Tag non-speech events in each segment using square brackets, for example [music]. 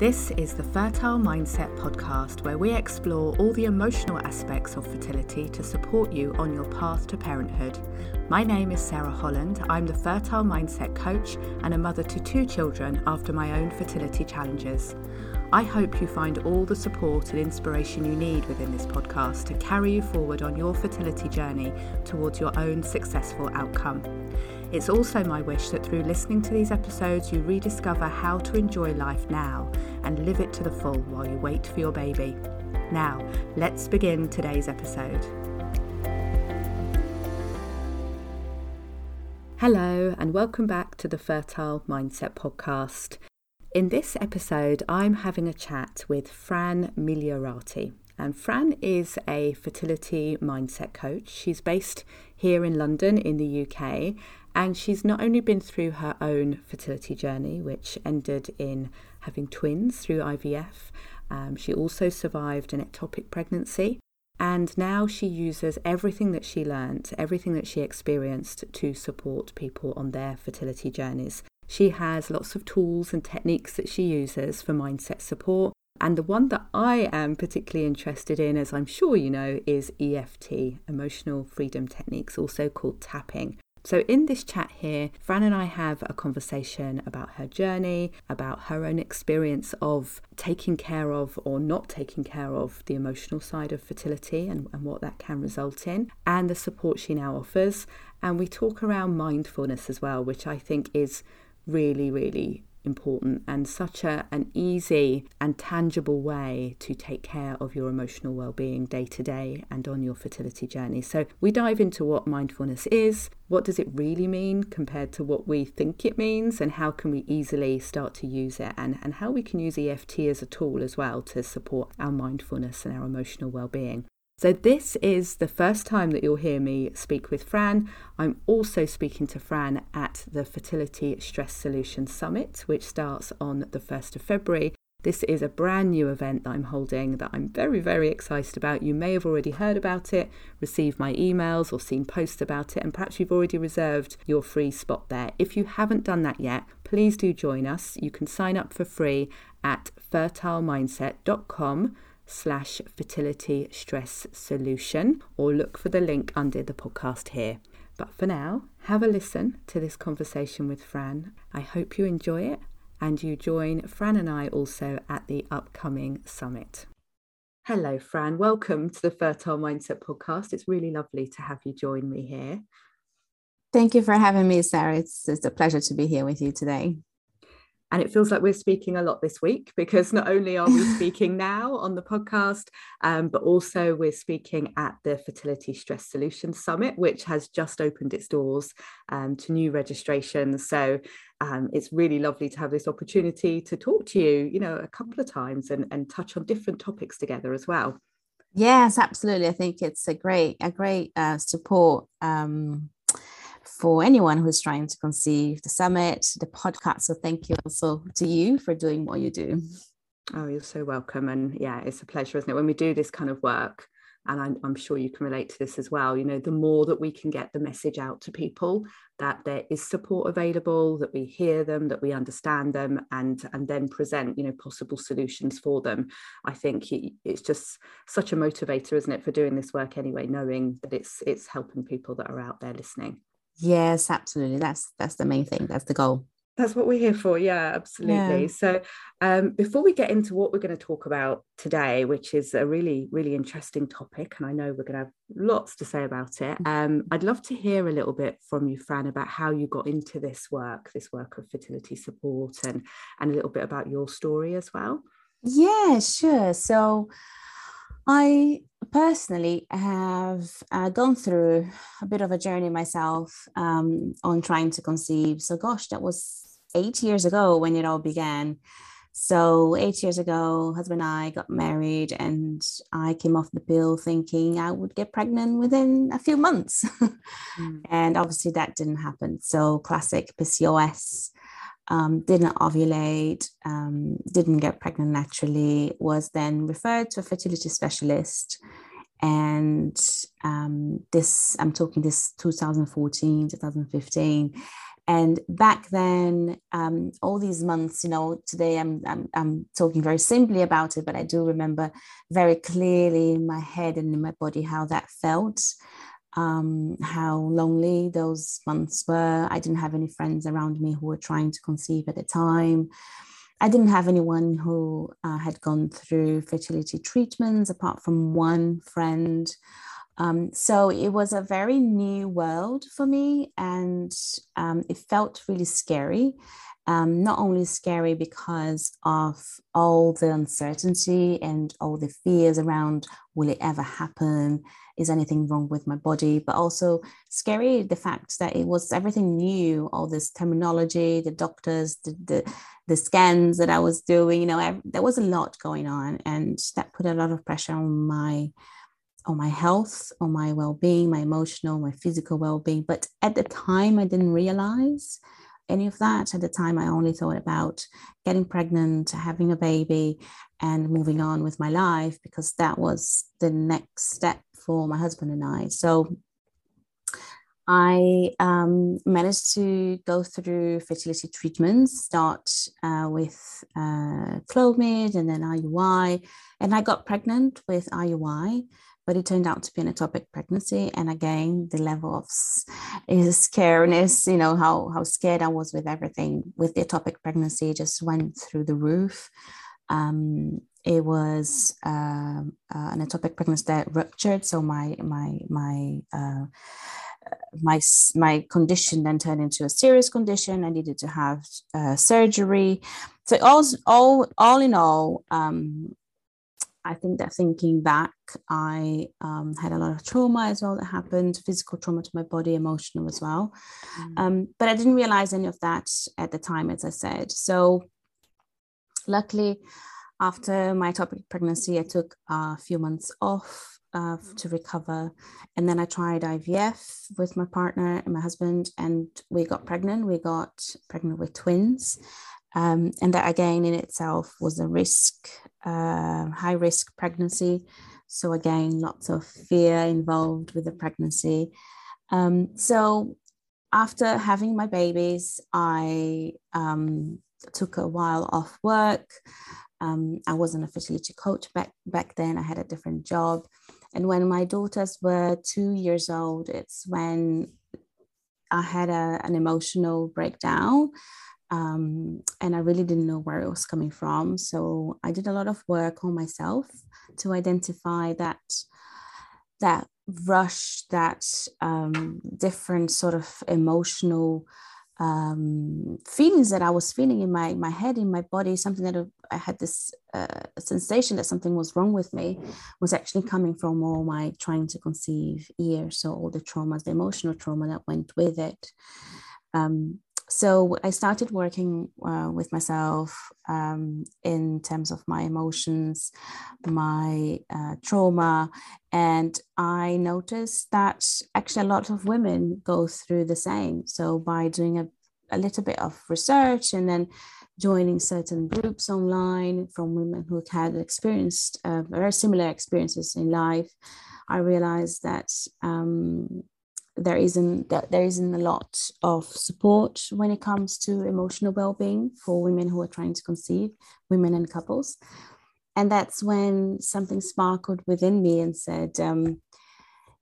This is the Fertile Mindset podcast, where we explore all the emotional aspects of fertility to support you on your path to parenthood. My name is Sarah Holland. I'm the Fertile Mindset coach and a mother to two children after my own fertility challenges. I hope you find all the support and inspiration you need within this podcast to carry you forward on your fertility journey towards your own successful outcome. It's also my wish that through listening to these episodes, you rediscover how to enjoy life now and live it to the full while you wait for your baby. Now, let's begin today's episode. Hello, and welcome back to the Fertile Mindset Podcast. In this episode, I'm having a chat with Fran Migliorati. And Fran is a fertility mindset coach. She's based here in London in the UK, and she's not only been through her own fertility journey, which ended in having twins through IVF, um, she also survived an ectopic pregnancy. And now she uses everything that she learnt, everything that she experienced to support people on their fertility journeys. She has lots of tools and techniques that she uses for mindset support. And the one that I am particularly interested in, as I'm sure you know, is EFT, Emotional Freedom Techniques, also called tapping. So, in this chat here, Fran and I have a conversation about her journey, about her own experience of taking care of or not taking care of the emotional side of fertility and, and what that can result in, and the support she now offers. And we talk around mindfulness as well, which I think is really, really important and such a, an easy and tangible way to take care of your emotional well-being day to day and on your fertility journey. So we dive into what mindfulness is, what does it really mean compared to what we think it means and how can we easily start to use it and, and how we can use EFT as a tool as well to support our mindfulness and our emotional well-being. So, this is the first time that you'll hear me speak with Fran. I'm also speaking to Fran at the Fertility Stress Solutions Summit, which starts on the 1st of February. This is a brand new event that I'm holding that I'm very, very excited about. You may have already heard about it, received my emails, or seen posts about it, and perhaps you've already reserved your free spot there. If you haven't done that yet, please do join us. You can sign up for free at fertilemindset.com slash fertility stress solution or look for the link under the podcast here. But for now, have a listen to this conversation with Fran. I hope you enjoy it and you join Fran and I also at the upcoming summit. Hello, Fran. Welcome to the Fertile Mindset podcast. It's really lovely to have you join me here. Thank you for having me, Sarah. It's, it's a pleasure to be here with you today. And it feels like we're speaking a lot this week because not only are we speaking [laughs] now on the podcast, um, but also we're speaking at the Fertility Stress Solutions Summit, which has just opened its doors um, to new registrations. So um, it's really lovely to have this opportunity to talk to you, you know, a couple of times and, and touch on different topics together as well. Yes, absolutely. I think it's a great, a great uh, support um, for anyone who's trying to conceive the summit, the podcast. So thank you also to you for doing what you do. Oh, you're so welcome. And yeah, it's a pleasure, isn't it? When we do this kind of work, and I'm, I'm, sure you can relate to this as well, you know, the more that we can get the message out to people that there is support available, that we hear them, that we understand them, and and then present, you know, possible solutions for them. I think it's just such a motivator, isn't it, for doing this work anyway, knowing that it's it's helping people that are out there listening. Yes, absolutely. That's that's the main thing. That's the goal. That's what we're here for. Yeah, absolutely. Yeah. So, um, before we get into what we're going to talk about today, which is a really, really interesting topic, and I know we're going to have lots to say about it, um, I'd love to hear a little bit from you, Fran, about how you got into this work, this work of fertility support, and and a little bit about your story as well. Yeah, sure. So, I personally have uh, gone through a bit of a journey myself um, on trying to conceive. So, gosh, that was eight years ago when it all began. So, eight years ago, husband and I got married, and I came off the pill thinking I would get pregnant within a few months. [laughs] mm. And obviously, that didn't happen. So, classic PCOS um, didn't ovulate, um, didn't get pregnant naturally, was then referred to a fertility specialist. and um, this i'm talking this 2014 2015 and back then um, all these months you know today I'm, I'm, I'm talking very simply about it but i do remember very clearly in my head and in my body how that felt um, how lonely those months were i didn't have any friends around me who were trying to conceive at the time I didn't have anyone who uh, had gone through fertility treatments apart from one friend. Um, so it was a very new world for me, and um, it felt really scary. Um, not only scary because of all the uncertainty and all the fears around will it ever happen? Is anything wrong with my body? But also scary the fact that it was everything new, all this terminology, the doctors, the, the the scans that I was doing, you know, I, there was a lot going on, and that put a lot of pressure on my on my health, on my well-being, my emotional, my physical well-being. But at the time, I didn't realize any of that. At the time, I only thought about getting pregnant, having a baby, and moving on with my life because that was the next step for my husband and I. So I um, managed to go through fertility treatments, start uh, with uh, Clomid and then IUI. And I got pregnant with IUI, but it turned out to be an ectopic pregnancy. And again, the level of scariness, you know, how, how scared I was with everything with the ectopic pregnancy just went through the roof. Um, it was uh, uh, an ectopic pregnancy that ruptured. So my, my, my, uh, my my condition then turned into a serious condition. I needed to have uh, surgery. So all all all in all, um, I think that thinking back, I um, had a lot of trauma as well that happened, physical trauma to my body, emotional as well. Mm. Um, but I didn't realize any of that at the time, as I said. So luckily, after my ectopic pregnancy, I took a few months off uh, to recover. And then I tried IVF with my partner and my husband, and we got pregnant. We got pregnant with twins. Um, and that again in itself was a risk, uh, high risk pregnancy. So, again, lots of fear involved with the pregnancy. Um, so, after having my babies, I um, took a while off work. Um, I wasn't a fertility coach back back then. I had a different job, and when my daughters were two years old, it's when I had a, an emotional breakdown. Um, and I really didn't know where it was coming from. So I did a lot of work on myself to identify that that rush, that um, different sort of emotional um, feelings that I was feeling in my my head, in my body, something that I had this uh, sensation that something was wrong with me, was actually coming from all my trying to conceive years. So all the traumas, the emotional trauma that went with it. Um, so I started working uh, with myself um, in terms of my emotions, my uh, trauma, and I noticed that actually a lot of women go through the same. So by doing a, a little bit of research and then joining certain groups online from women who had experienced uh, very similar experiences in life, I realized that um, there isn't there isn't a lot of support when it comes to emotional well-being for women who are trying to conceive women and couples. And that's when something sparkled within me and said um,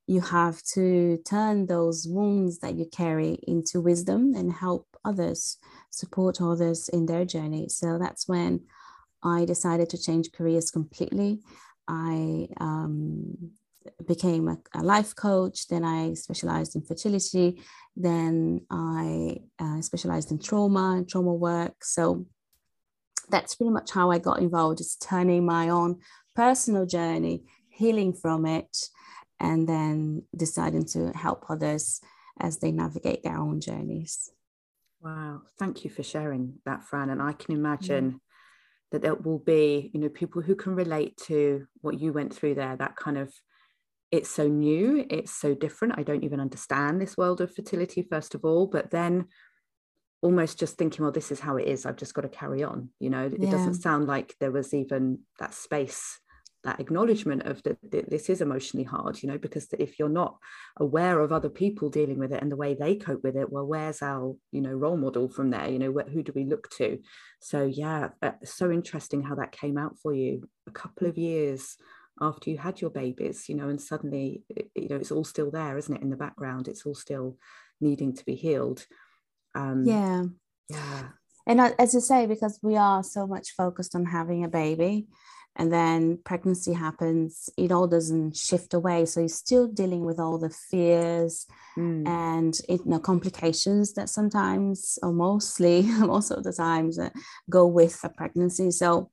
you have to turn those wounds that you carry into wisdom and help others support others in their journey. So that's when i decided to change careers completely. I um, became a, a, life coach. Then I specialized in fertility. Then I uh, specialized in trauma and trauma work. So that's pretty much how I got involved, just turning my own personal journey, healing from it, and then deciding to help others as they navigate their own journeys. Wow. Thank you for sharing that, Fran. And I can imagine. Mm. That there will be, you know, people who can relate to what you went through there, that kind of it's so new, it's so different. I don't even understand this world of fertility, first of all. But then almost just thinking, well, this is how it is. I've just got to carry on. You know, it yeah. doesn't sound like there was even that space that acknowledgement of that this is emotionally hard you know because if you're not aware of other people dealing with it and the way they cope with it well where's our you know role model from there you know who do we look to so yeah uh, so interesting how that came out for you a couple of years after you had your babies you know and suddenly you know it's all still there isn't it in the background? It's all still needing to be healed. Um yeah. yeah. And as you say because we are so much focused on having a baby and then pregnancy happens it all doesn't shift away. So you're still dealing with all the fears mm. and you know complications that sometimes or mostly [laughs] most of the times uh, go with a pregnancy. So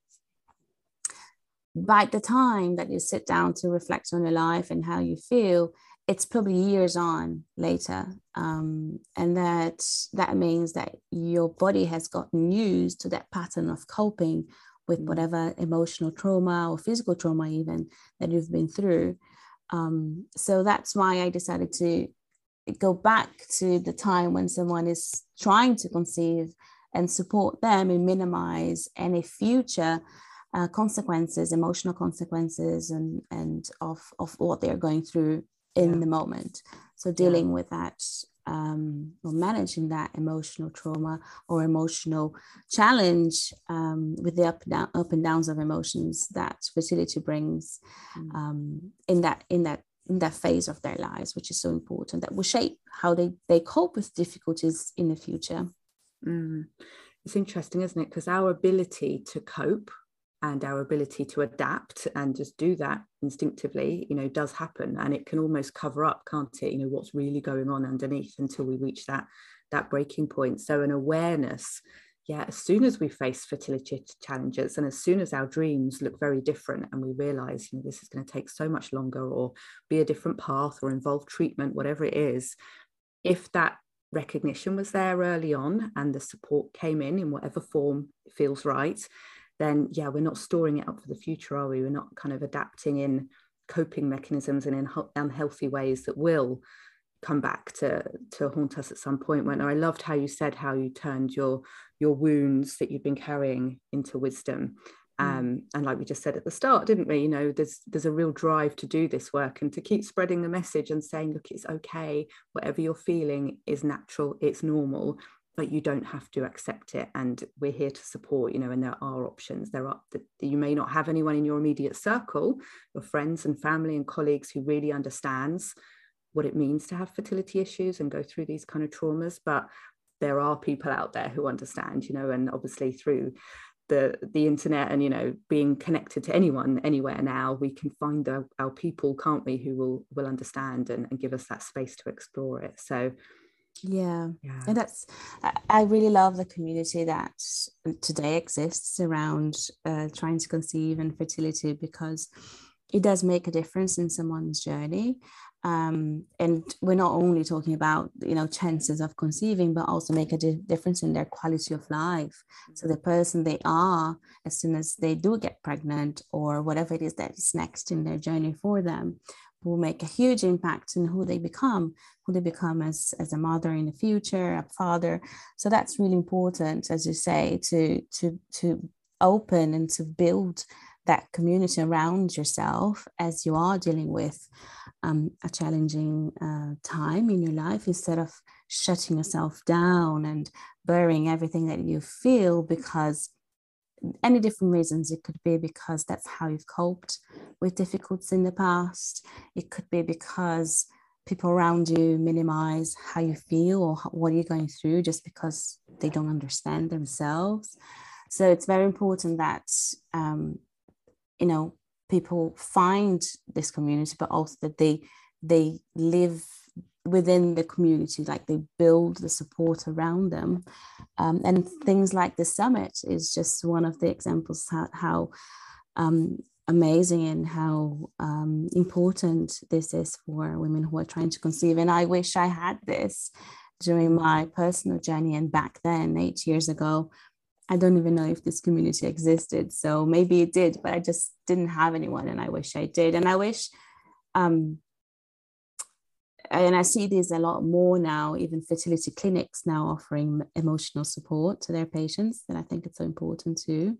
by the time that you sit down to reflect on your life and how you feel it's probably years on later um, and that that means that your body has gotten used to that pattern of coping with whatever emotional trauma or physical trauma even that you've been through. Um, so that's why i decided to go back to the time when someone is trying to conceive and support them and minimize any future uh, consequences emotional consequences and and of of what they're going through in yeah. the moment so dealing yeah. with that um, or managing that emotional trauma or emotional challenge um, with the up, down, up and downs of emotions that fertility brings mm. um, in that in that in that phase of their lives, which is so important, that will shape how they they cope with difficulties in the future. Mm. It's interesting, isn't it? Because our ability to cope and our ability to adapt and just do that instinctively you know does happen. And it can almost cover up can't it? You know what's really going on underneath until we reach that that breaking point. So an awareness yeah as soon as we face fertility challenges and as soon as our dreams look very different and we realize you know this is going to take so much longer or be a different path or involve treatment whatever it is if that recognition was there early on and the support came in in whatever form feels right then yeah, we're not storing it up for the future, are we? We're not kind of adapting in coping mechanisms and in unhealthy ways that will come back to to haunt us at some point when I loved how you said how you turned your your wounds that you've been carrying into wisdom. Mm. um, and like we just said at the start didn't we? You know there's there's a real drive to do this work and to keep spreading the message and saying look it's okay. Whatever you're feeling is natural. It's normal but you don't have to accept it and we're here to support you know and there are options. There are you may not have anyone in your immediate circle your friends and family and colleagues who really understands what it means to have fertility issues and go through these kind of traumas but there are people out there who understand you know and obviously through the the internet and you know being connected to anyone anywhere now we can find our, our people can't we who will will understand and, and give us that space to explore it. So yeah. yeah. And that's, I really love the community that today exists around uh, trying to conceive and fertility because it does make a difference in someone's journey. Um, and we're not only talking about you know chances of conceiving but also make a di- difference in their quality of life so the person they are as soon as they do get pregnant or whatever it is that is next in their journey for them will make a huge impact in who they become, who they become as, as a mother in the future, a father. So that's really important, as you say, to to to open and to build that community around yourself as you are dealing with um, a challenging uh, time in your life instead of shutting yourself down and burying everything that you feel because any different reasons. It could be because that's how you've coped with difficulties in the past. It could be because people around you minimize how you feel or what you're going through just because they don't understand themselves. So it's very important that, um, you know, people find this community, but also that they they live within the community, like they build the support around them. Um, and things like the summit is just one of the examples how, how um, amazing and how um, important this is for women who are trying to conceive. And I wish I had this during my personal journey. And back then, eight years ago, I don't even know if this community existed. So maybe it did, but I just didn't have anyone. And I wish I did. And I wish um, and I see these a lot more now, even fertility clinics now offering emotional support to their patients. And I think it's so important too.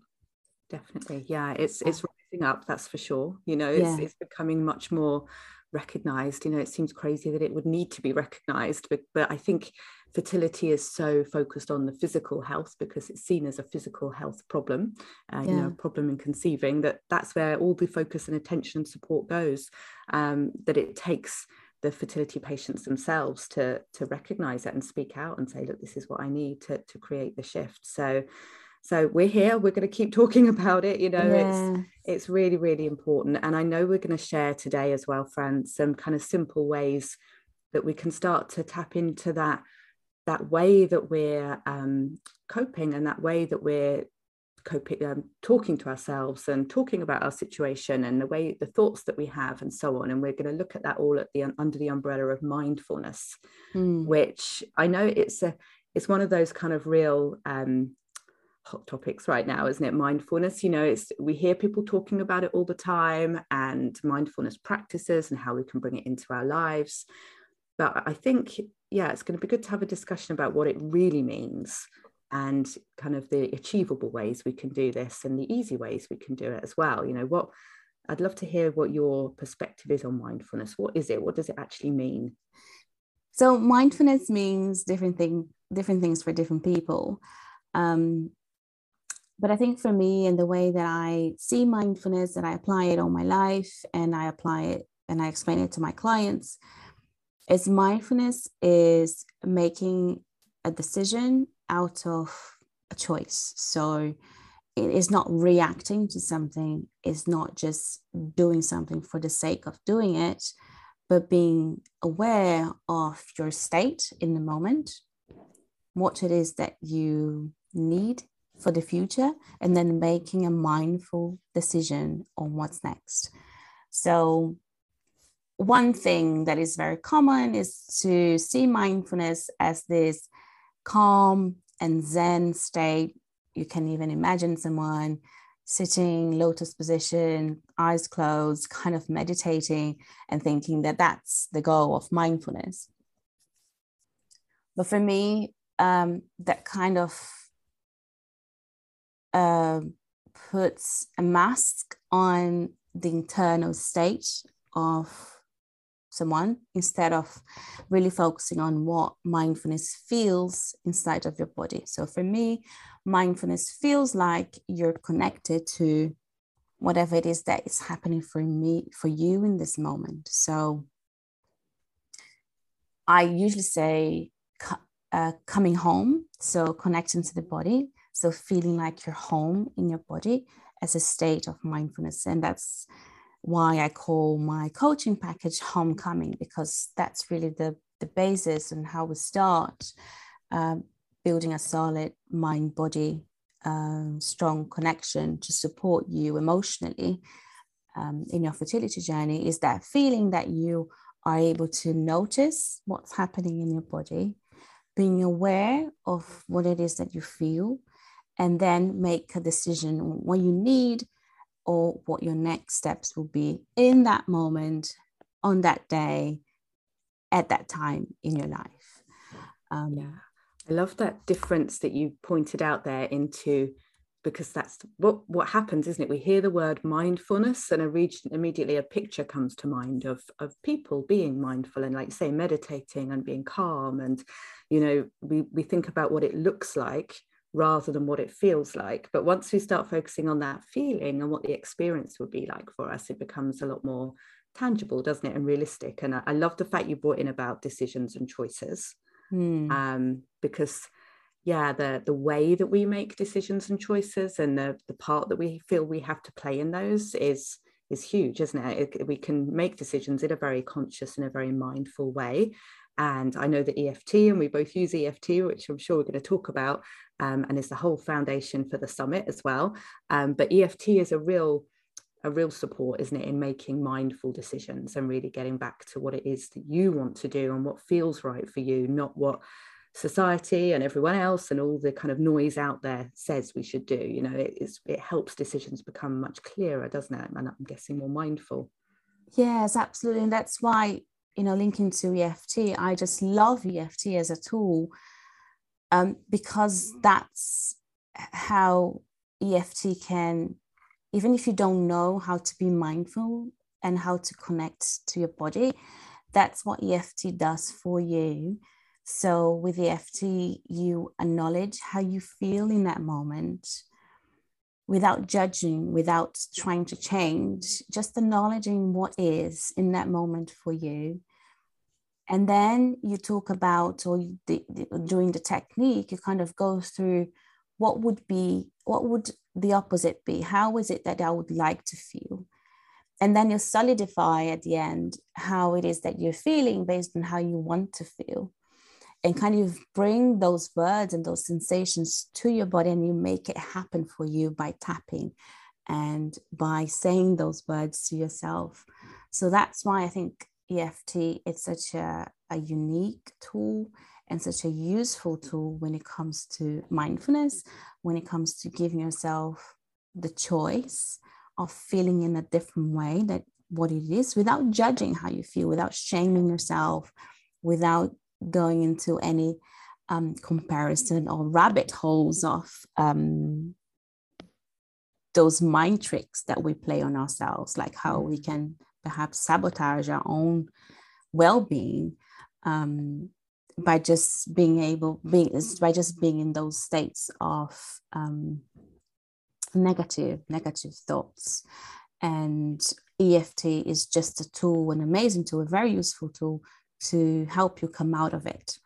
definitely yeah it's it's rising up that's for sure you know it's, yeah. it's becoming much more recognized you know it seems crazy that it would need to be recognized but but i think fertility is so focused on the physical health because it's seen as a physical health problem uh, yeah. you know a problem in conceiving that that's where all the focus and attention and support goes um, that it takes the fertility patients themselves to to recognize it and speak out and say look this is what i need to to create the shift so so we're here we're going to keep [laughs] talking about it you know yeah. it's it's really really important and i know we're going to share today as well friends some kind of simple ways that we can start to tap into that that way that we're um, coping and that way that we're coping um, talking to ourselves and talking about our situation and the way the thoughts that we have and so on. And we're going to look at that all at the under the umbrella of mindfulness mm. which i know it's a it's one of those kind of real um, hot topics right now isn't it? Mindfulness you know it's we hear people talking about it all the time and mindfulness practices and how we can bring it into our lives. But i think yeah it's going to be good to have a discussion about what it really means and kind of the achievable ways we can do this and the easy ways we can do it as well. You know what i'd love to hear what your perspective is on mindfulness. What is it? What does it actually mean? So mindfulness means different thing different things for different people. Um, but I think for me and the way that I see mindfulness and I apply it on my life and I apply it and I explain it to my clients is mindfulness is making a decision out of a choice. So it is not reacting to something, it's not just doing something for the sake of doing it, but being aware of your state in the moment, what it is that you need for the future and then making a mindful decision on what's next. So, one thing that is very common is to see mindfulness as this calm and Zen state. You can even imagine someone sitting lotus position, eyes closed, kind of meditating and thinking that that's the goal of mindfulness. But for me, um, that kind of uh, puts a mask on the internal state of someone instead of really focusing on what mindfulness feels inside of your body. So for me, mindfulness feels like you're connected to whatever it is that is happening for me, for you in this moment. So I usually say uh, coming home, so connecting to the body. So feeling like you're home in your body as a state of mindfulness. And that's why I call my coaching package homecoming, because that's really the, the basis and how we start uh, building a solid mind body um, strong connection to support you emotionally um, in your fertility journey is that feeling that you are able to notice what's happening in your body, being aware of what it is that you feel, and then make a decision on what you need or what your next steps will be in that moment, on that day, at that time in your life. Um, yeah, I love that difference that you pointed out there into because that's what what happens isn't it we hear the word mindfulness and a region immediately a picture comes to mind of of people being mindful and like say meditating and being calm and you know we we think about what it looks like rather than what it feels like. But once we start focusing on that feeling and what the experience would be like for us, it becomes a lot more tangible, doesn't it, and realistic. And I, I love the fact you brought in about decisions and choices, mm. um, because yeah, the the way that we make decisions and choices and the the part that we feel we have to play in those is is huge, isn't it? it? We can make decisions in a very conscious and a very mindful way. And I know that EFT, and we both use EFT, which I'm sure we're going to talk about, um, and is the whole foundation for the summit as well. Um, but EFT is a real a real support, isn't it, in making mindful decisions and really getting back to what it is that you want to do and what feels right for you, not what society and everyone else and all the kind of noise out there says we should do. You know, it, it helps decisions become much clearer, doesn't it? And I'm guessing more mindful. Yes, absolutely. And that's why you know, linking to EFT, I just love EFT as a tool um, because that's how EFT can, even if you don't know how to be mindful and how to connect to your body, that's what EFT does for you. So with EFT, you acknowledge how you feel in that moment without judging, without trying to change, just acknowledging what is in that moment for you. And then you talk about, or you, the, the, during the technique, you kind of go through what would be, what would the opposite be? How is it that I would like to feel? And then you solidify at the end how it is that you're feeling based on how you want to feel and kind of bring those words and those sensations to your body and you make it happen for you by tapping and by saying those words to yourself so that's why i think eft is such a, a unique tool and such a useful tool when it comes to mindfulness when it comes to giving yourself the choice of feeling in a different way that what it is without judging how you feel without shaming yourself without going into any um, comparison or rabbit holes of um, those mind tricks that we play on ourselves, like how we can perhaps sabotage our own well-being um, by just being able being by just being in those states of um, negative negative thoughts and EFT is just a tool, an amazing tool, a very useful tool to help you come out of it.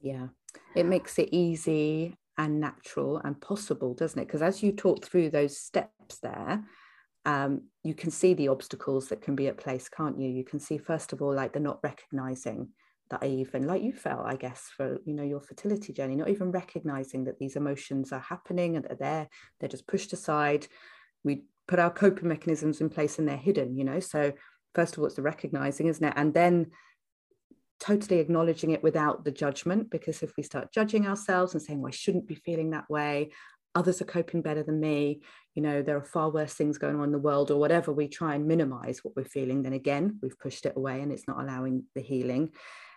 Yeah, it makes it easy and natural and possible, doesn't it? Because as you talk through those steps there, um, you can see the obstacles that can be at place, can't you? You can see, first of all, like they're not recognizing that I even, like you felt, I guess, for you know your fertility journey, not even recognizing that these emotions are happening and they're there, they're just pushed aside. We put our coping mechanisms in place and they're hidden, you know. So first of all, it's the recognizing, isn't it? And then totally acknowledging it without the judgment because if we start judging ourselves and saying well, i shouldn't be feeling that way others are coping better than me. You know there are far worse things going on in the world or whatever. We try and minimize what we're feeling. Then again we've pushed it away and it's not allowing the healing.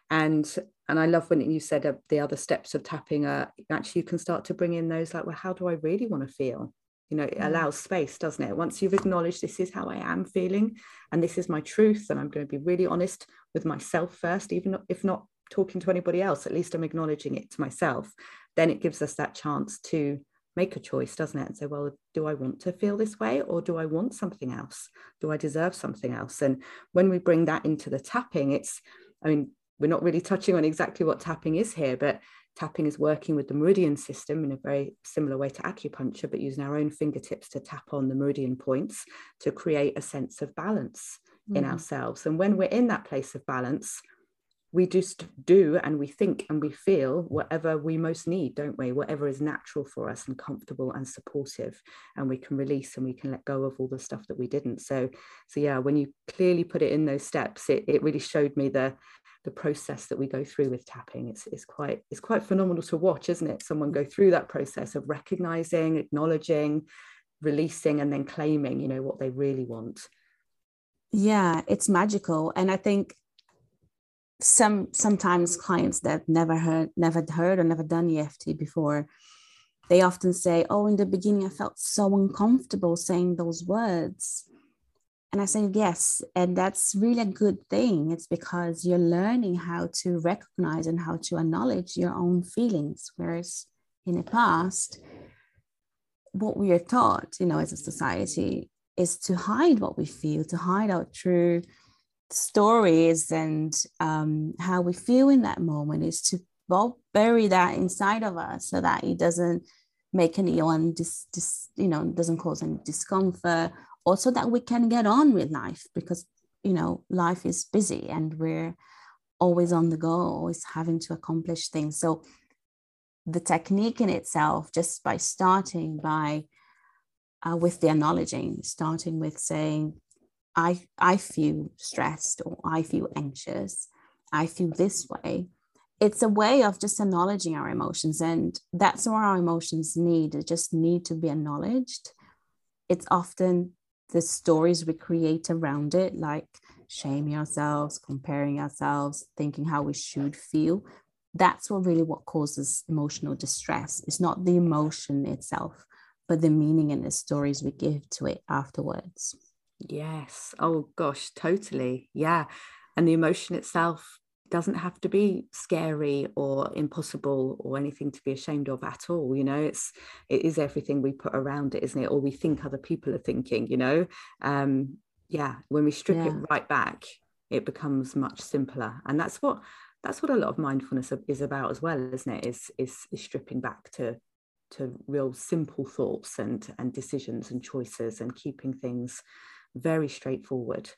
And and i love when you said uh, the other steps of tapping uh, actually you can start to bring in those like well how do i really want to feel? You know it mm. allows space doesn't it? Once you've acknowledged this is how i am feeling and this is my truth and i'm going to be really honest with myself first even if not talking to anybody else at least i'm acknowledging it to myself then it gives us that chance to make a choice doesn't it and say well do i want to feel this way or do i want something else do i deserve something else and when we bring that into the tapping it's i mean we're not really touching on exactly what tapping is here but Tapping is working with the meridian system in a very similar way to acupuncture, but using our own fingertips to tap on the meridian points to create a sense of balance mm. in ourselves. And when we're in that place of balance, we just do and we think and we feel whatever we most need, don't we? Whatever is natural for us and comfortable and supportive, and we can release and we can let go of all the stuff that we didn't. So, so yeah, when you clearly put it in those steps, it, it really showed me the the process that we go through with tapping it's, it's quite it's quite phenomenal to watch isn't it someone go through that process of recognizing acknowledging releasing and then claiming you know what they really want yeah it's magical and i think some sometimes clients that never heard never heard or never done EFT before they often say oh in the beginning i felt so uncomfortable saying those words and I say, yes. And that's really a good thing. It's because you're learning how to recognize and how to acknowledge your own feelings. Whereas in the past, what we are taught, you know, as a society, is to hide what we feel, to hide our true stories and um, how we feel in that moment, is to well, bury that inside of us so that it doesn't make anyone dis, dis, you know doesn't cause any discomfort also that we can get on with life because you know life is busy and we're always on the go always having to accomplish things. So the technique in itself just by starting by uh, with the acknowledging starting with saying i i feel stressed or i feel anxious i feel this way it's a way of just acknowledging our emotions and that's what our emotions need they just need to be acknowledged it's often the stories we create around it, like shaming ourselves, comparing ourselves, thinking how we should feel, that's what really what causes emotional distress. It's not the emotion itself. but the meaning and the stories we give to it afterwards. Yes. Oh gosh, totally. Yeah. And the emotion itself doesn't have to be scary or impossible or anything to be ashamed of at all you know it's it is everything we put around it isn't it or we think other people are thinking you know um yeah when we strip yeah. it right back it becomes much simpler and that's what that's what a lot of mindfulness is about as well isn't it is is, is stripping back to to real simple thoughts and and decisions and choices and keeping things very straightforward.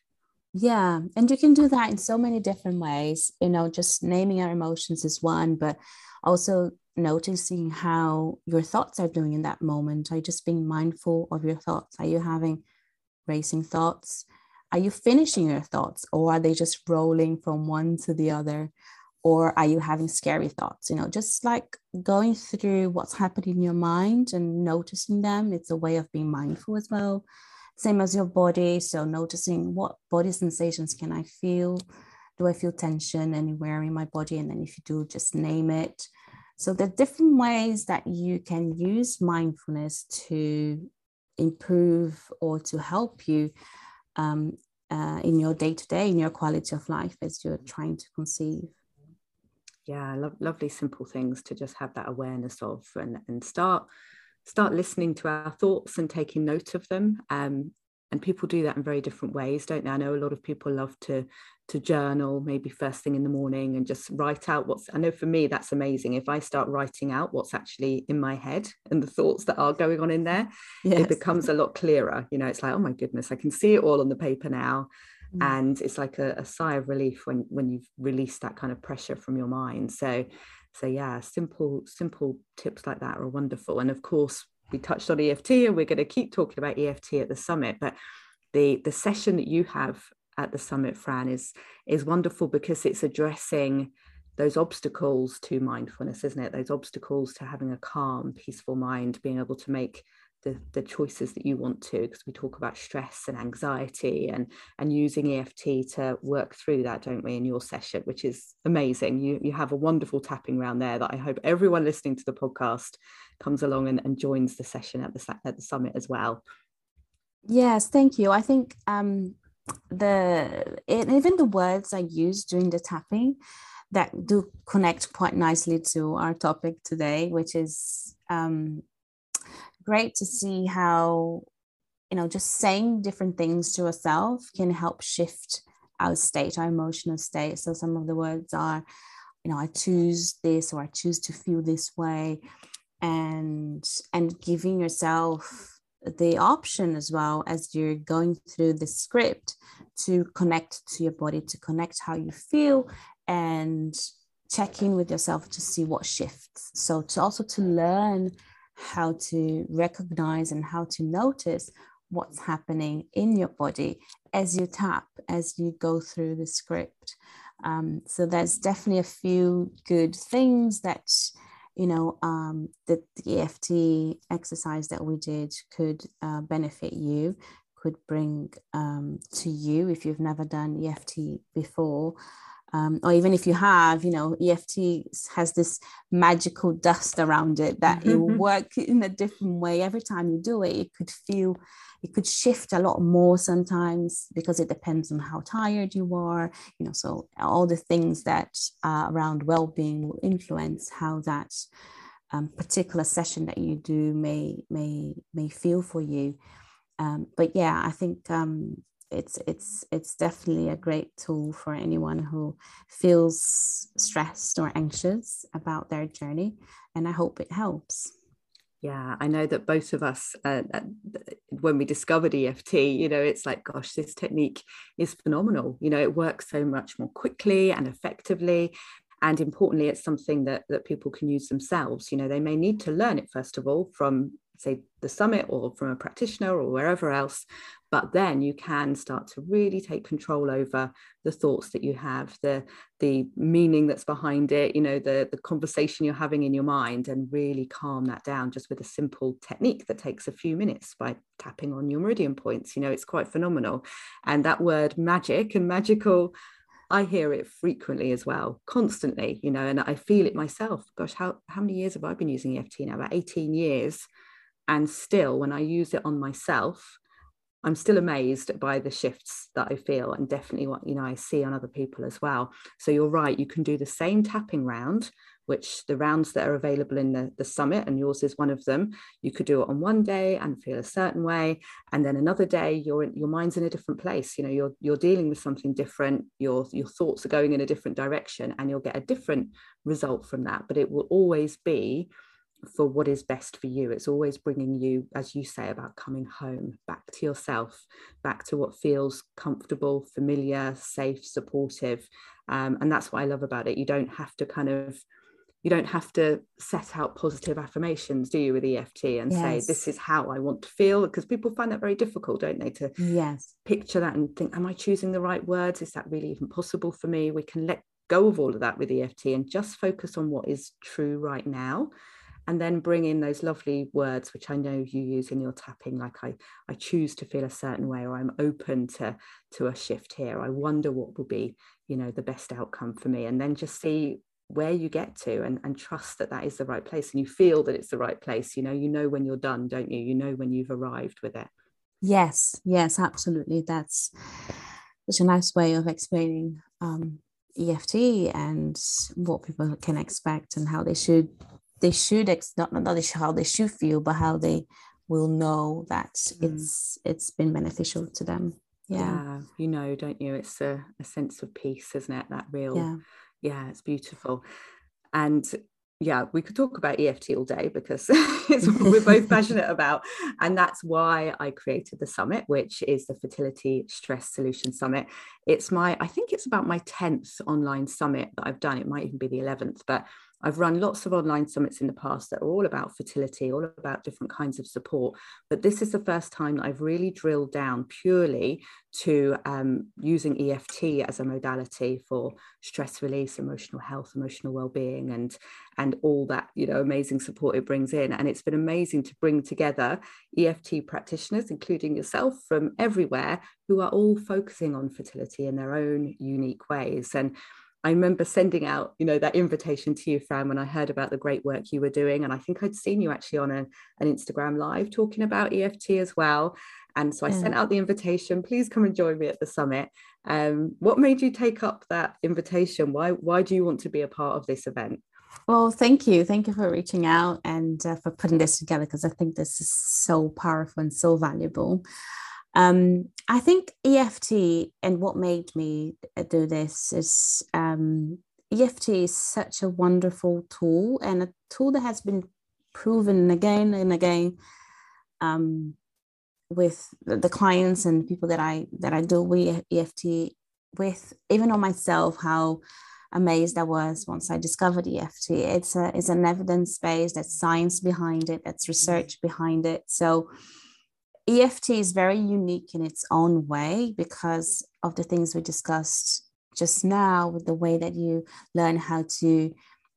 Yeah and you can do that in so many different ways you know just naming our emotions is one but also noticing how your thoughts are doing in that moment. Are you just being mindful of your thoughts? Are you having racing thoughts? Are you finishing your thoughts or are they just rolling from one to the other? Or are you having scary thoughts? You know just like going through what's happening in your mind and noticing them it's a way of being mindful as well same as your body so noticing what body sensations can i feel? Do i feel tension anywhere in my body? And then if you do just name it. So there are different ways that you can use mindfulness to improve or to help you um, uh, in your day to day, in your quality of life as you're trying to conceive. Yeah lo- lovely simple things to just have that awareness of and, and start start listening to our thoughts and taking note of them um, and people do that in very different ways don't they? I know a lot of people love to to journal maybe first thing in the morning and just write out what's i know for me that's amazing. If i start writing out what's actually in my head and the thoughts that are going on in there yes. it becomes a lot clearer. You know it's like oh my goodness i can see it all on the paper now. Mm. and it's like a, a sigh of relief when when you've released that kind of pressure from your mind. So so yeah simple simple tips like that are wonderful. And of course we touched on EFT and we're going to keep talking about EFT at the summit but the the session that you have at the summit Fran is is wonderful because it's addressing those obstacles to mindfulness isn't it? Those obstacles to having a calm peaceful mind being able to make the, the choices that you want to because we talk about stress and anxiety and and using EFT to work through that don't we in your session which is amazing. You you have a wonderful tapping round there that I hope everyone listening to the podcast comes along and, and joins the session at the at the summit as well. Yes thank you. I think um the even the words I use during the tapping that do connect quite nicely to our topic today which is um great to see how you know just saying different things to ourselves can help shift our state our emotional state. So some of the words are you know i choose this or i choose to feel this way and and giving yourself the option as well as you're going through the script to connect to your body to connect how you feel and check in with yourself to see what shifts. So to also to learn how to recognize and how to notice what's happening in your body as you tap, as you go through the script. Um, so there's definitely a few good things that you know um, that the EFT exercise that we did could uh, benefit you, could bring um, to you if you've never done EFT before um, or even if you have, you know, EFT has this magical dust around it that it will mm-hmm. work in a different way every time you do it. It could feel, it could shift a lot more sometimes because it depends on how tired you are, you know. So all the things that are around well-being will influence how that um, particular session that you do may may may feel for you. Um, but yeah, I think um, it's it's it's definitely a great tool for anyone who feels stressed or anxious about their journey and i hope it helps. Yeah i know that both of us uh, uh when we discovered eft you know it's like gosh this technique is phenomenal. You know it works so much more quickly and effectively and importantly it's something that that people can use themselves. You know they may need to learn it first of all from say the summit or from a practitioner or wherever else but then you can start to really take control over the thoughts that you have the the meaning that's behind it you know the the conversation you're having in your mind and really calm that down just with a simple technique that takes a few minutes by tapping on your meridian points you know it's quite phenomenal and that word magic and magical I hear it frequently as well, constantly, you know, and I feel it myself. Gosh, how, how many years have I been using EFT now? About 18 years And still, when I use it on myself, I'm still amazed by the shifts that I feel and definitely what you know I see on other people as well. So you're right, you can do the same tapping round, which the rounds that are available in the, the summit, and yours is one of them. You could do it on one day and feel a certain way, and then another day your your mind's in a different place. You know, you're you're dealing with something different. Your your thoughts are going in a different direction, and you'll get a different result from that. But it will always be for what is best for you. It's always bringing you, as you say, about coming home, back to yourself, back to what feels comfortable, familiar, safe, supportive. Um, and that's what I love about it. You don't have to kind of you don't have to set out positive affirmations do you with EFT and yes. say this is how I want to feel because people find that very difficult don't they to yes picture that and think am I choosing the right words is that really even possible for me we can let go of all of that with EFT and just focus on what is true right now and then bring in those lovely words which i know you use in your tapping like i i choose to feel a certain way or i'm open to to a shift here. I wonder what will be you know the best outcome for me and then just see where you get to and, and trust that that is the right place and you feel that it's the right place you know? You know when you're done don't you? You know when you've arrived with it. Yes yes absolutely. That's such a nice way of explaining um, EFT and what people can expect and how they should they should ex- not not how they should feel, but how they will know that mm. it's it's been beneficial to them. Yeah. yeah. you know, don't you? It's a, a sense of peace, isn't it? That real, yeah, yeah it's beautiful. And yeah, we could talk about EFT all day because [laughs] it's what we're both [laughs] passionate about. And that's why I created the summit, which is the Fertility Stress Solution Summit. It's my, I think it's about my 10th online summit that I've done. It might even be the 11th, but I've run lots of online summits in the past that are all about fertility, all about different kinds of support. But this is the first time that I've really drilled down purely to um, using EFT as a modality for stress release, emotional health, emotional well-being, and and all that you know amazing support it brings in. And it's been amazing to bring together EFT practitioners, including yourself, from everywhere, who are all focusing on fertility in their own unique ways. And I remember sending out, you know, that invitation to you, Fran, when I heard about the great work you were doing. And I think I'd seen you actually on a, an Instagram live talking about EFT as well. And so I yeah. sent out the invitation, please come and join me at the summit. Um, what made you take up that invitation? Why, why do you want to be a part of this event? Well, thank you. Thank you for reaching out and uh, for putting this together because I think this is so powerful and so valuable. Um, I think EFT and what made me do this is um, EFT is such a wonderful tool and a tool that has been proven again and again um, with the clients and people that I that I do with EFT with, even on myself, how amazed I was once I discovered EFT. It's a it's an evidence base, that's science behind it, that's research behind it. So EFT is very unique in its own way because of the things we discussed just now with the way that you learn how to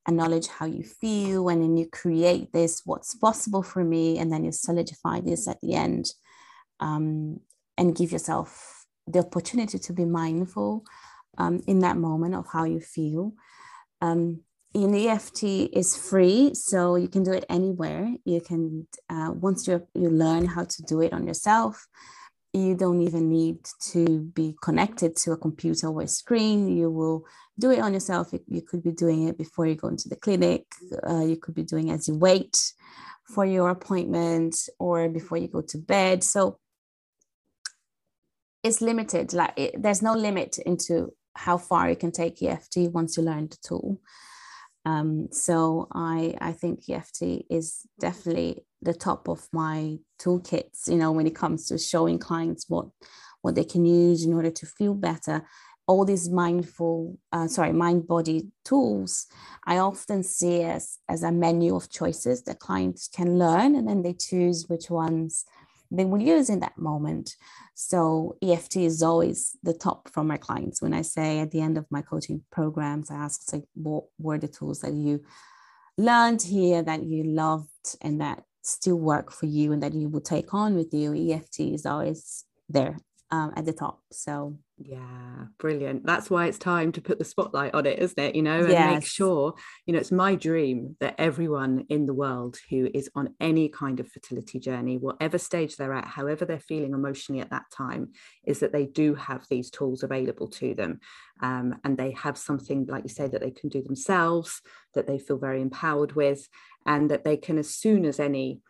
acknowledge how you feel and then you create this what's possible for me and then you solidify this at the end um, and give yourself the opportunity to be mindful um, in that moment of how you feel. Um, EFT is free, so you can do it anywhere. You can uh, once you you learn how to do it on yourself, you don't even need to be connected to a computer or a screen. You will do it on yourself. You, you could be doing it before you go into the clinic. Uh, you could be doing as you wait for your appointment or before you go to bed. So it's limited. Like it, there's no limit into how far you can take EFT once you learn the tool. Um, so I, I think EFT is definitely the top of my toolkits, you know, when it comes to showing clients what, what they can use in order to feel better. All these mindful, uh, sorry, mind body tools, I often see as, as a menu of choices that clients can learn and then they choose which ones they will use in that moment. So EFT is always the top from my clients. When I say at the end of my coaching programs, I ask like, what were the tools that you learned here that you loved and that still work for you and that you will take on with you? EFT is always there um, at the top. So Yeah, brilliant. That's why it's time to put the spotlight on it, isn't it? You know, and Yes. make sure, you know, it's my dream that everyone in the world who is on any kind of fertility journey, whatever stage they're at, however they're feeling emotionally at that time, is that they do have these tools available to them. Um, and they have something, like you say, that they can do themselves, that they feel very empowered with, and that they can, as soon as any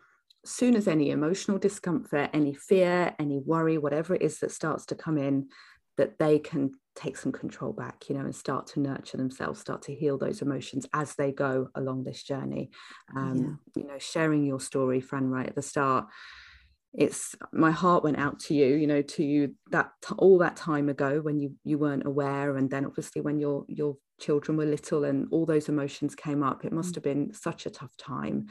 soon as any emotional discomfort, any fear, any worry, whatever it is that starts to come in, that they can take some control back, you know, and start to nurture themselves, start to heal those emotions as they go along this journey. Um, You know, sharing your story, Fran, right at the start. It's my heart went out to you, you know, to you that all that time ago when you you weren't aware, and then obviously when your your children were little and all those emotions came up. It must Mm. have been such a tough time,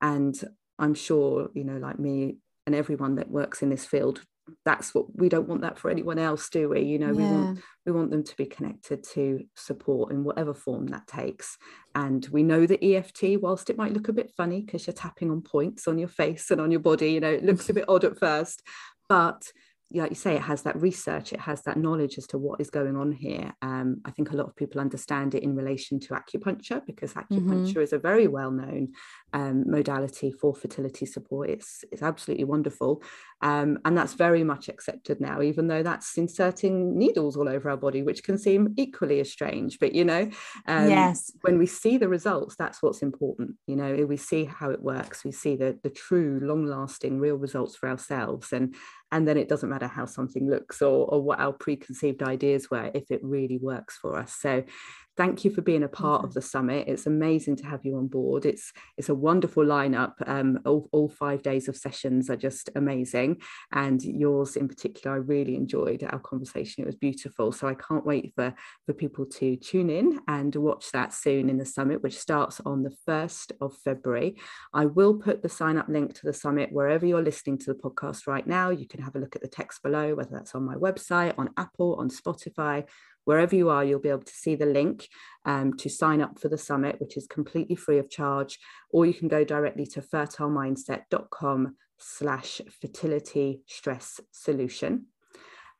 and I'm sure, you know, like me and everyone that works in this field, that's what we don't want that for anyone else, do we? You know, we want we want them to be connected to support in whatever form that takes. And we know that EFT, whilst it might look a bit funny because you're tapping on points on your face and on your body, you know, it looks a bit odd at first, but yeah, like you say, it has that research, it has that knowledge as to what is going on here. Um, I think a lot of people understand it in relation to acupuncture because acupuncture is a very well known um, modality for fertility support. It's, it's absolutely wonderful. Um, and that's very much accepted now, even though that's inserting needles all over our body, which can seem equally as strange. But, you know, um, yes. when we see the results, that's what's important. You know, we see how it works, we see the, the true, long lasting, real results for ourselves. And and then it doesn't matter how something looks or, or what our preconceived ideas were if it really works for us. So thank you for being a part of the summit. It's amazing to have you on board. It's it's a wonderful lineup. Um, all, all five days of sessions are just amazing. And yours in particular i really enjoyed our conversation. It was beautiful. So i can't wait for for people to tune in and watch that soon in the summit which starts on the 1st of february. I will put the sign up link to the summit wherever you're listening to the podcast right now. You can have a look at the text below whether that's on my website on apple on spotify wherever you are, you'll be able to see the link um, to sign up for the summit, which is completely free of charge, or you can go directly to fertilemindset.com slash fertility stress solution.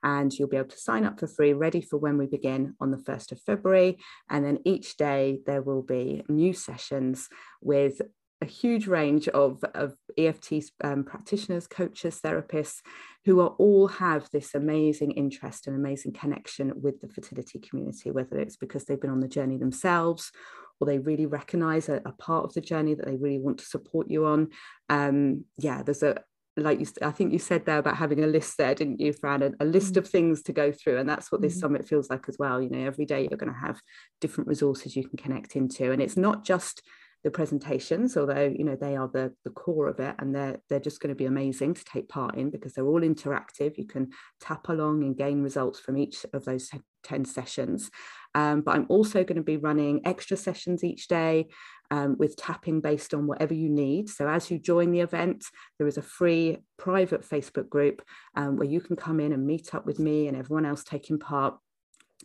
And you'll be able to sign up for free, ready for when we begin on the 1st of February. And then each day there will be new sessions with a huge range of, of EFT um, practitioners, coaches, therapists who are all have this amazing interest and amazing connection with the fertility community, whether it's because they've been on the journey themselves or they really recognize a, a part of the journey that they really want to support you on. Um, yeah, there's a, like you, I think you said there about having a list there, didn't you, Fran? A, a list mm-hmm. of things to go through, and that's what this mm-hmm. summit feels like as well. You know, every day you're going to have different resources you can connect into, and it's not just the presentations, although you know they are the the core of it, and they're they're just going to be amazing to take part in because they're all interactive. You can tap along and gain results from each of those ten sessions. Um, but I'm also going to be running extra sessions each day um, with tapping based on whatever you need. So as you join the event, there is a free private Facebook group um, where you can come in and meet up with me and everyone else taking part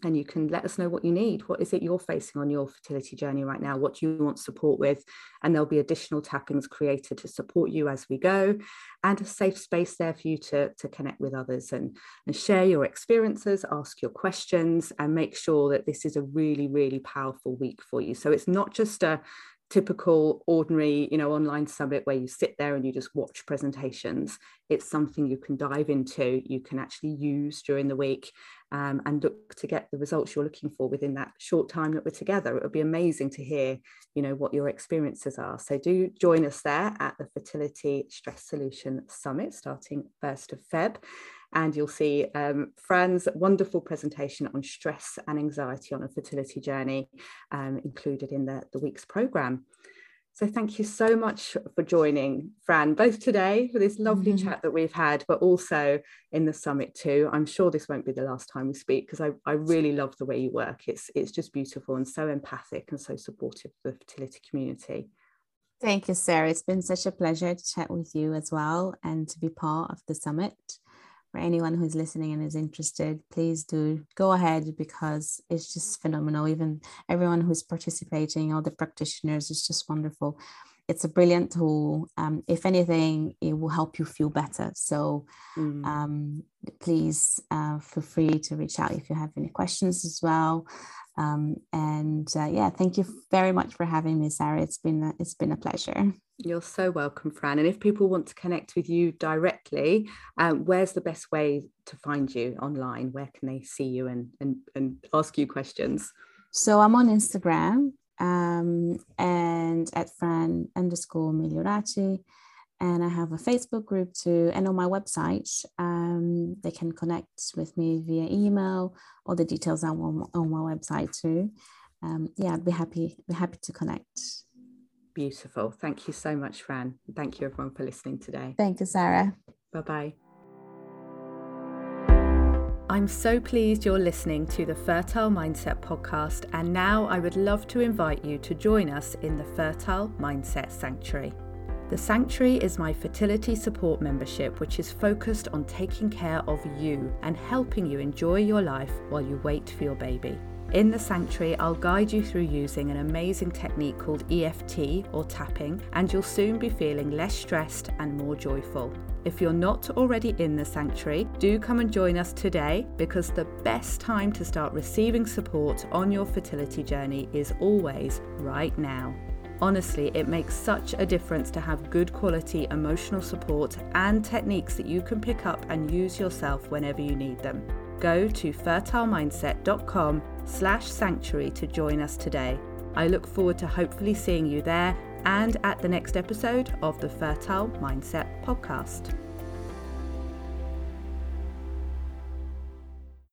and you can let us know what you need. What is it you're facing on your fertility journey right now? What do you want support with? And there'll be additional tappings created to support you as we go, and a safe space there for you to, to connect with others and, and share your experiences, ask your questions, and make sure that this is a really, really powerful week for you. So it's not just a typical ordinary you know online summit where you sit there and you just watch presentations it's something you can dive into you can actually use during the week um, and look to get the results you're looking for within that short time that we're together it would be amazing to hear you know what your experiences are so do join us there at the fertility stress solution summit starting 1st of feb and you'll see um, Fran's wonderful presentation on stress and anxiety on a fertility journey um, included in the, the week's programme. So thank you so much for joining, Fran, both today for this lovely mm-hmm. chat that we've had, but also in the summit too. I'm sure this won't be the last time we speak because I, I really love the way you work. It's, it's just beautiful and so empathic and so supportive of the fertility community. Thank you, Sarah. It's been such a pleasure to chat with you as well and to be part of the summit for anyone who's listening and is interested, please do go ahead because it's just phenomenal. Even everyone who's participating, all the practitioners, it's just wonderful. it's a brilliant tool. Um, if anything, it will help you feel better. So mm. um, please uh, feel free to reach out if you have any questions as well. Um, and uh, yeah, thank you very much for having me, Sarah. It's been a, it's been a pleasure. You're so welcome, Fran. And if people want to connect with you directly, um, where's the best way to find you online? Where can they see you and and, and ask you questions? So I'm on Instagram um, and at Fran underscore Migliorati. And I have a Facebook group too. And on my website, um, they can connect with me via email. All the details are on, my website too. Um, yeah, I'd be happy, be happy to connect. Beautiful. Thank you so much, Fran. Thank you, everyone, for listening today. Thank you, Sarah. Bye bye. I'm so pleased you're listening to the Fertile Mindset podcast, and now I would love to invite you to join us in the Fertile Mindset Sanctuary. The Sanctuary is my fertility support membership, which is focused on taking care of you and helping you enjoy your life while you wait for your baby. In the sanctuary, I'll guide you through using an amazing technique called EFT or tapping, and you'll soon be feeling less stressed and more joyful. If you're not already in the sanctuary, do come and join us today because the best time to start receiving support on your fertility journey is always right now. Honestly, it makes such a difference to have good quality emotional support and techniques that you can pick up and use yourself whenever you need them. Go to fertilemindset.com slash sanctuary to join us today. I look forward to hopefully seeing you there and at the next episode of the Fertile Mindset Podcast.